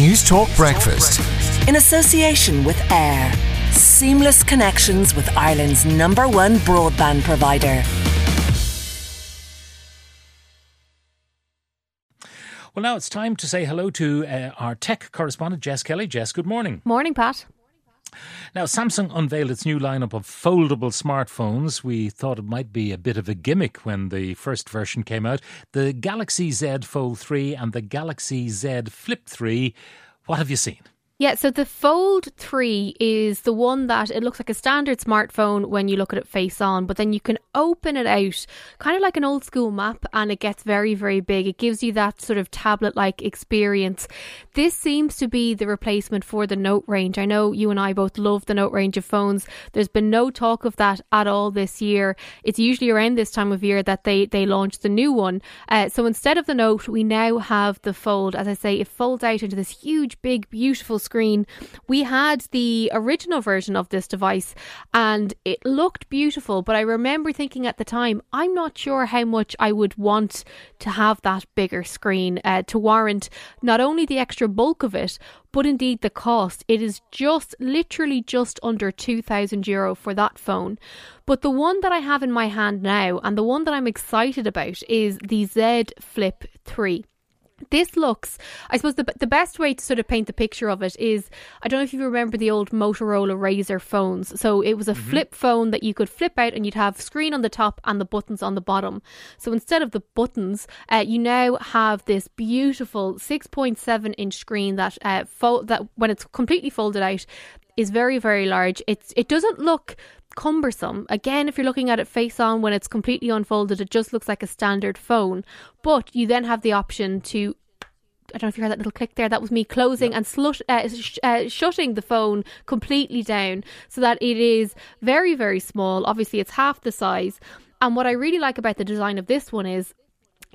Newstalk Breakfast. In association with eir. Seamless connections with Ireland's number one broadband provider. Well, now it's time to say hello to uh, our tech correspondent, Jess Kelly. Jess, good morning. Morning, Pat. Now, Samsung unveiled its new lineup of foldable smartphones. We thought it might be a bit of a gimmick when the first version came out. The Galaxy Z Fold 3 and the Galaxy Z Flip 3. What have you seen? Yeah, so the Fold 3 is the one that it looks like a standard smartphone when you look at it face on, but then you can open it out kind of like an old school map and it gets very, very big. It gives you that sort of tablet like experience. This seems to be the replacement for the Note range. I know you and I both love the Note range of phones. There's been no talk of that at all this year. It's usually around this time of year that they, they launch the new one. Uh, so instead of the Note, we now have the Fold. As I say, it folds out into this huge, big, beautiful screen. We had the original version of this device and it looked beautiful, but I remember thinking at the time, I'm not sure how much I would want to have that bigger screen uh, to warrant not only the extra bulk of it, but indeed the cost. It is just literally just under 2000 euro for that phone. But the one that I have in my hand now and the one that I'm excited about is the Z Flip 3 this looks i suppose the, the best way to sort of paint the picture of it is i don't know if you remember the old motorola razr phones so it was a mm-hmm. flip phone that you could flip out and you'd have screen on the top and the buttons on the bottom so instead of the buttons uh, you now have this beautiful 6.7 inch screen that uh, fo- that when it's completely folded out is very very large it's it doesn't look cumbersome. Again, if you're looking at it face on when it's completely unfolded, it just looks like a standard phone. But you then have the option to I don't know if you heard that little click there. That was me closing and slut, uh, sh- uh, shutting the phone completely down so that it is very, very small. Obviously, it's half the size. And what I really like about the design of this one is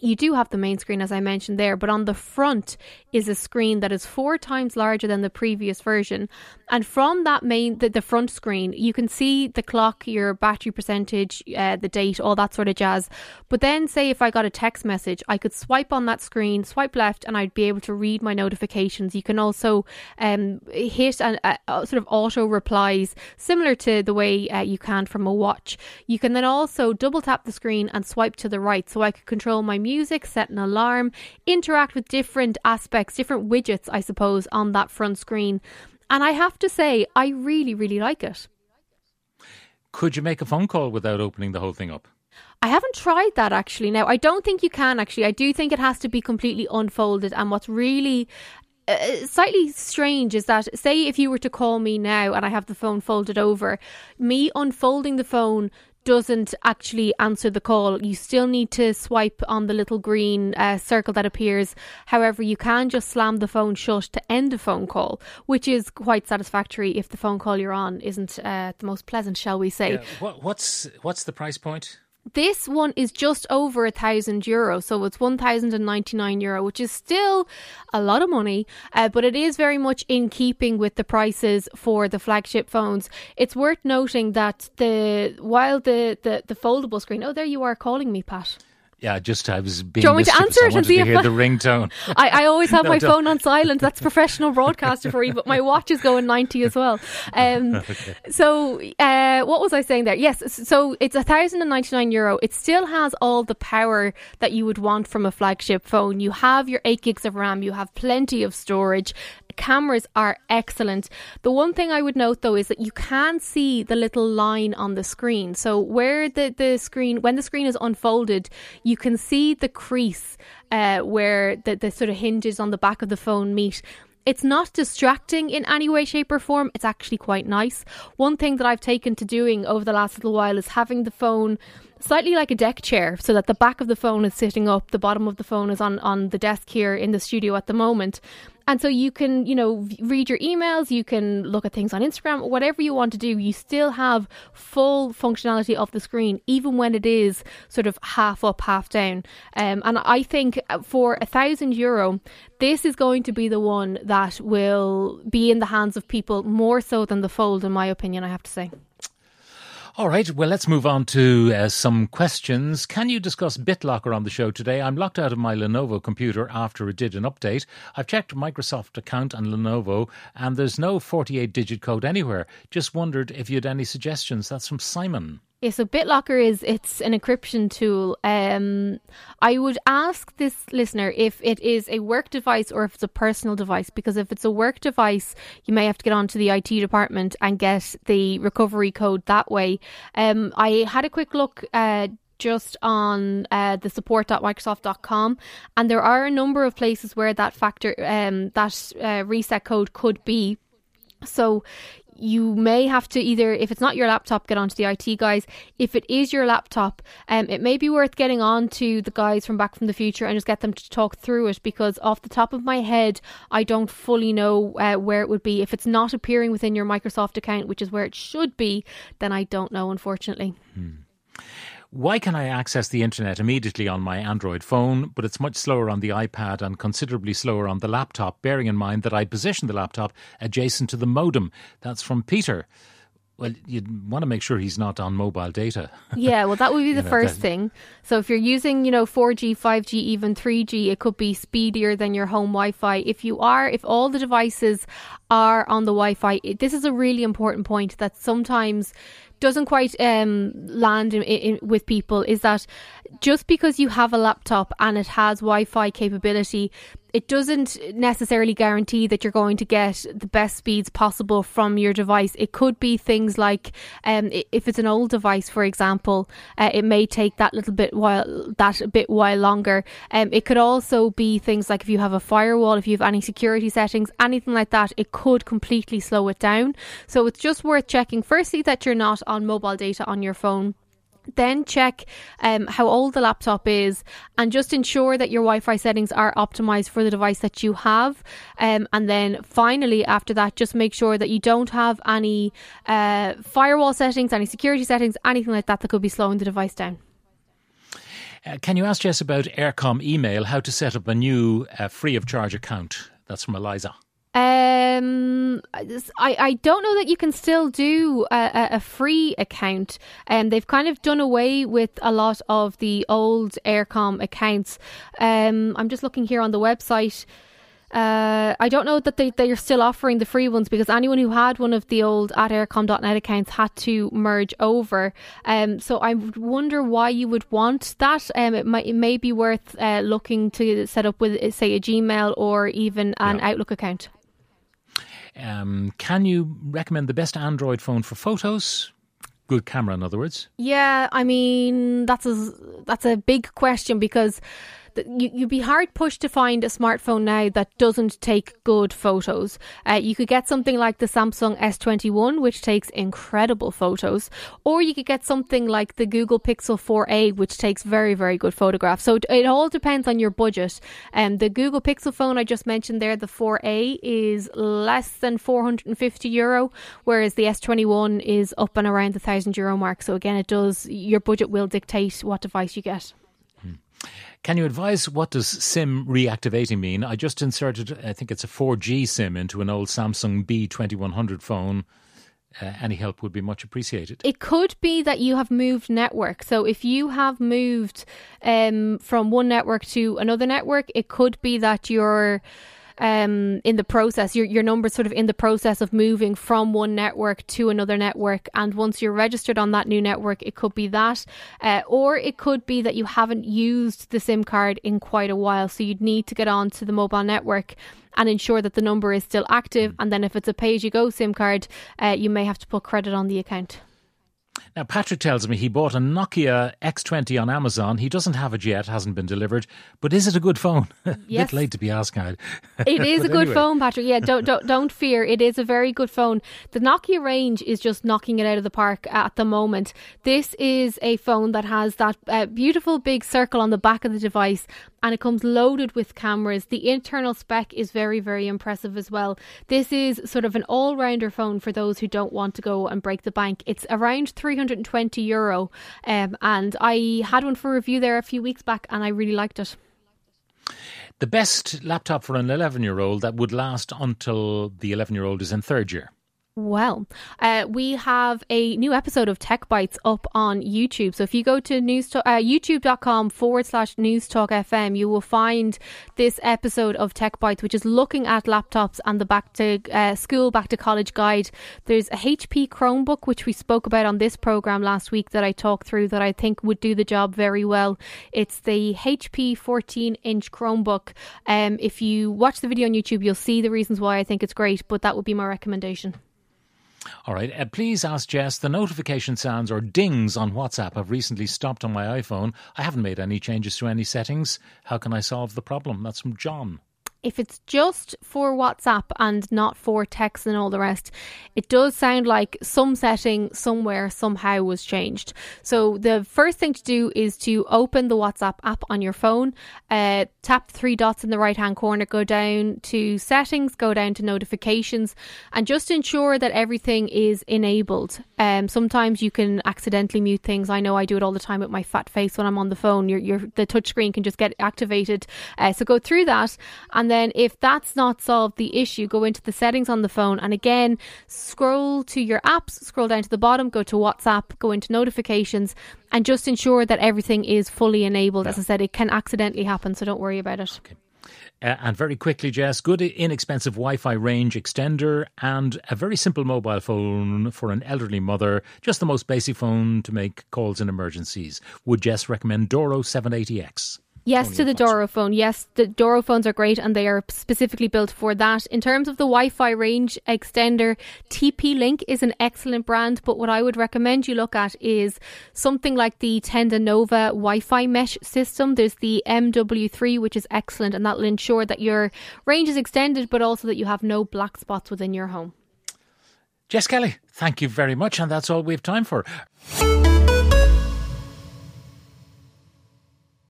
you do have the main screen as I mentioned there, but on the front is a screen that is four times larger than the previous version. And from that main the, the front screen, you can see the clock, your battery percentage, uh, the date, all that sort of jazz. But then say if I got a text message, I could swipe on that screen, swipe left, and I'd be able to read my notifications. You can also um, hit a, a, sort of auto replies, similar to the way uh, you can from a watch. You can then also double tap the screen and swipe to the right, so I could control my music, set an alarm, interact with different aspects, different widgets, I suppose, on that front screen. And I have to say, I really, really like it. Could you make a phone call without opening the whole thing up? I haven't tried that actually. Now, I don't think you can actually. I do think it has to be completely unfolded. And what's really uh, slightly strange is that, say, if you were to call me now and I have the phone folded over, me unfolding the phone doesn't actually answer the call, you still need to swipe on the little green uh, circle that appears. However, you can just slam the phone shut to end a phone call, which is quite satisfactory if the phone call you're on isn't uh, the most pleasant, shall we say. Yeah. What, what's what's the price point? This one is just over a thousand euro, so it's one thousand and ninety nine euro, which is still a lot of money, uh, but it is very much in keeping with the prices for the flagship phones. It's worth noting that the while the the, the foldable screen. Oh, there you are calling me, Pat. Yeah, just I was being. Do you want me to answer it and see if hear I, the ringtone? I, I always have no, my don't. phone on silent. That's professional broadcaster for you, but my watch is going ninety as well. Um, okay. So, uh, what was I saying there? Yes, so it's a thousand and ninety nine euro. It still has all the power that you would want from a flagship phone. You have your eight gigs of RAM. You have plenty of storage cameras are excellent. The one thing I would note though is that you can see the little line on the screen. So where the, the screen when the screen is unfolded, you can see the crease uh, where the, the sort of hinges on the back of the phone meet. It's not distracting in any way, shape, or form. It's actually quite nice. One thing that I've taken to doing over the last little while is having the phone slightly like a deck chair so that the back of the phone is sitting up, the bottom of the phone is on, on the desk here in the studio at the moment. And so you can, you know, read your emails, you can look at things on Instagram, whatever you want to do, you still have full functionality of the screen, even when it is sort of half up, half down. Um, and I think for a thousand euro, this is going to be the one that will be in the hands of people more so than the fold, in my opinion, I have to say. All right, well, let's move on to uh, some questions. Can you discuss BitLocker on the show today? I'm locked out of my Lenovo computer after it did an update. I've checked Microsoft account and Lenovo, and there's no 48 digit code anywhere. Just wondered if you had any suggestions. That's from Simon. Yeah, so BitLocker is it's an encryption tool. Um, I would ask this listener if it is a work device or if it's a personal device, because if it's a work device, you may have to get onto the IT department and get the recovery code that way. Um, I had a quick look. Uh, just on uh, the support.microsoft.com and there are a number of places where that factor um, that uh, reset code could be so you may have to either, if it's not your laptop, get onto the IT guys. If it is your laptop, um, it may be worth getting on to the guys from Back from the Future and just get them to talk through it because off the top of my head, I don't fully know uh, where it would be. If it's not appearing within your Microsoft account, which is where it should be, then I don't know, unfortunately. Hmm. Why can I access the internet immediately on my Android phone, but it's much slower on the iPad and considerably slower on the laptop, bearing in mind that I position the laptop adjacent to the modem? That's from Peter. Well, you'd want to make sure he's not on mobile data. yeah, well, that would be the know, first that... thing. So if you're using, you know, 4G, 5G, even 3G, it could be speedier than your home Wi-Fi. If you are, if all the devices are on the Wi-Fi, this is a really important point that sometimes doesn't quite um, land in, in, with people is that just because you have a laptop and it has Wi-Fi capability it doesn't necessarily guarantee that you're going to get the best speeds possible from your device. It could be things like um, if it's an old device, for example, uh, it may take that little bit while that a bit while longer. Um, it could also be things like if you have a firewall, if you have any security settings, anything like that, it could completely slow it down. So it's just worth checking. Firstly, that you're not on mobile data on your phone then check um, how old the laptop is and just ensure that your Wi-Fi settings are optimized for the device that you have. Um, and then finally, after that, just make sure that you don't have any uh, firewall settings, any security settings, anything like that that could be slowing the device down. Uh, can you ask Jess about eircom email, how to set up a new uh, free of charge account? That's from Eliza. Um, I, I don't know that you can still do a, a free account. And um, they've kind of done away with a lot of the old Eircom accounts. Um, I'm just looking here on the website. Uh, I don't know that they, they are still offering the free ones because anyone who had one of the old at eircom.net accounts had to merge over. Um, so I wonder why you would want that. Um, it might it may be worth uh, looking to set up with say a Gmail or even an yeah. Outlook account. Um, can you recommend the best Android phone for photos? Good camera, in other words. Yeah, I mean that's a that's a big question because you, you'd be hard pushed to find a smartphone now that doesn't take good photos. Uh, you could get something like the Samsung S21, which takes incredible photos, or you could get something like the Google Pixel 4a, which takes very, very good photographs. So it, it all depends on your budget. And um, the Google Pixel phone I just mentioned there, the 4a, is less than 450 euro, whereas the S21 is up and around the thousand euro mark. So again, it does your budget will dictate what device you get. Can you advise what does SIM reactivating mean? I just inserted, I think it's a 4G SIM into an old Samsung B2100 phone. Uh, any help would be much appreciated. It could be that you have moved network. So if you have moved um, from one network to another network, it could be that you're um, in the process, your, your number's sort of in the process of moving from one network to another network. And once you're registered on that new network, it could be that. Uh, or it could be that you haven't used the SIM card in quite a while. So you'd need to get on to the mobile network and ensure that the number is still active. And then if it's a pay as you go SIM card, uh, you may have to put credit on the account. Now, Patrick tells me he bought a Nokia X20 on Amazon. He doesn't have it yet, hasn't been delivered. But is it a good phone? Yes. Bit late to be asking. It is a good anyway. phone, Patrick. Yeah, don't, don't don't fear. It is a very good phone. The Nokia range is just knocking it out of the park at the moment. This is a phone that has that uh, beautiful big circle on the back of the device and it comes loaded with cameras. The internal spec is very, very impressive as well. This is sort of an all rounder phone for those who don't want to go and break the bank. It's around 320 euro, um, and I had one for review there a few weeks back and I really liked it. The best laptop for an 11 year old that would last until the 11 year old is in third year. Well, uh, we have a new episode of Tech Bites up on YouTube. So if you go to news uh, youtube.com forward slash news talk FM, you will find this episode of Tech Bites, which is looking at laptops and the back to uh, school, back to college guide. There's a HP Chromebook, which we spoke about on this program last week that I talked through that I think would do the job very well. It's the HP 14 inch Chromebook. Um, if you watch the video on YouTube, you'll see the reasons why I think it's great, but that would be my recommendation. All right. Uh, please ask Jess. The notification sounds or dings on WhatsApp have recently stopped on my iPhone. I haven't made any changes to any settings. How can I solve the problem? That's from John if it's just for WhatsApp and not for text and all the rest, it does sound like some setting somewhere somehow was changed. So the first thing to do is to open the WhatsApp app on your phone, uh, tap three dots in the right hand corner, go down to settings, go down to notifications, and just ensure that everything is enabled. Um, sometimes you can accidentally mute things. I know I do it all the time with my fat face when I'm on the phone. Your your the touchscreen can just get activated. Uh, so go through that and then if that's not solved the issue, go into the settings on the phone and again scroll to your apps, scroll down to the bottom, go to WhatsApp, go into notifications, and just ensure that everything is fully enabled. Yeah. As I said, it can accidentally happen, so don't worry about it. Okay. Uh, and very quickly, Jess, good inexpensive Wi Fi range extender and a very simple mobile phone for an elderly mother. Just the most basic phone to make calls in emergencies. Would Jess recommend Doro 780X? Yes, to the Doro phone. Yes, the Doro phones are great and they are specifically built for that. In terms of the Wi Fi range extender, TP Link is an excellent brand, but what I would recommend you look at is something like the Tenda Nova Wi Fi mesh system. There's the MW3, which is excellent, and that will ensure that your range is extended, but also that you have no black spots within your home. Jess Kelly, thank you very much, and that's all we have time for.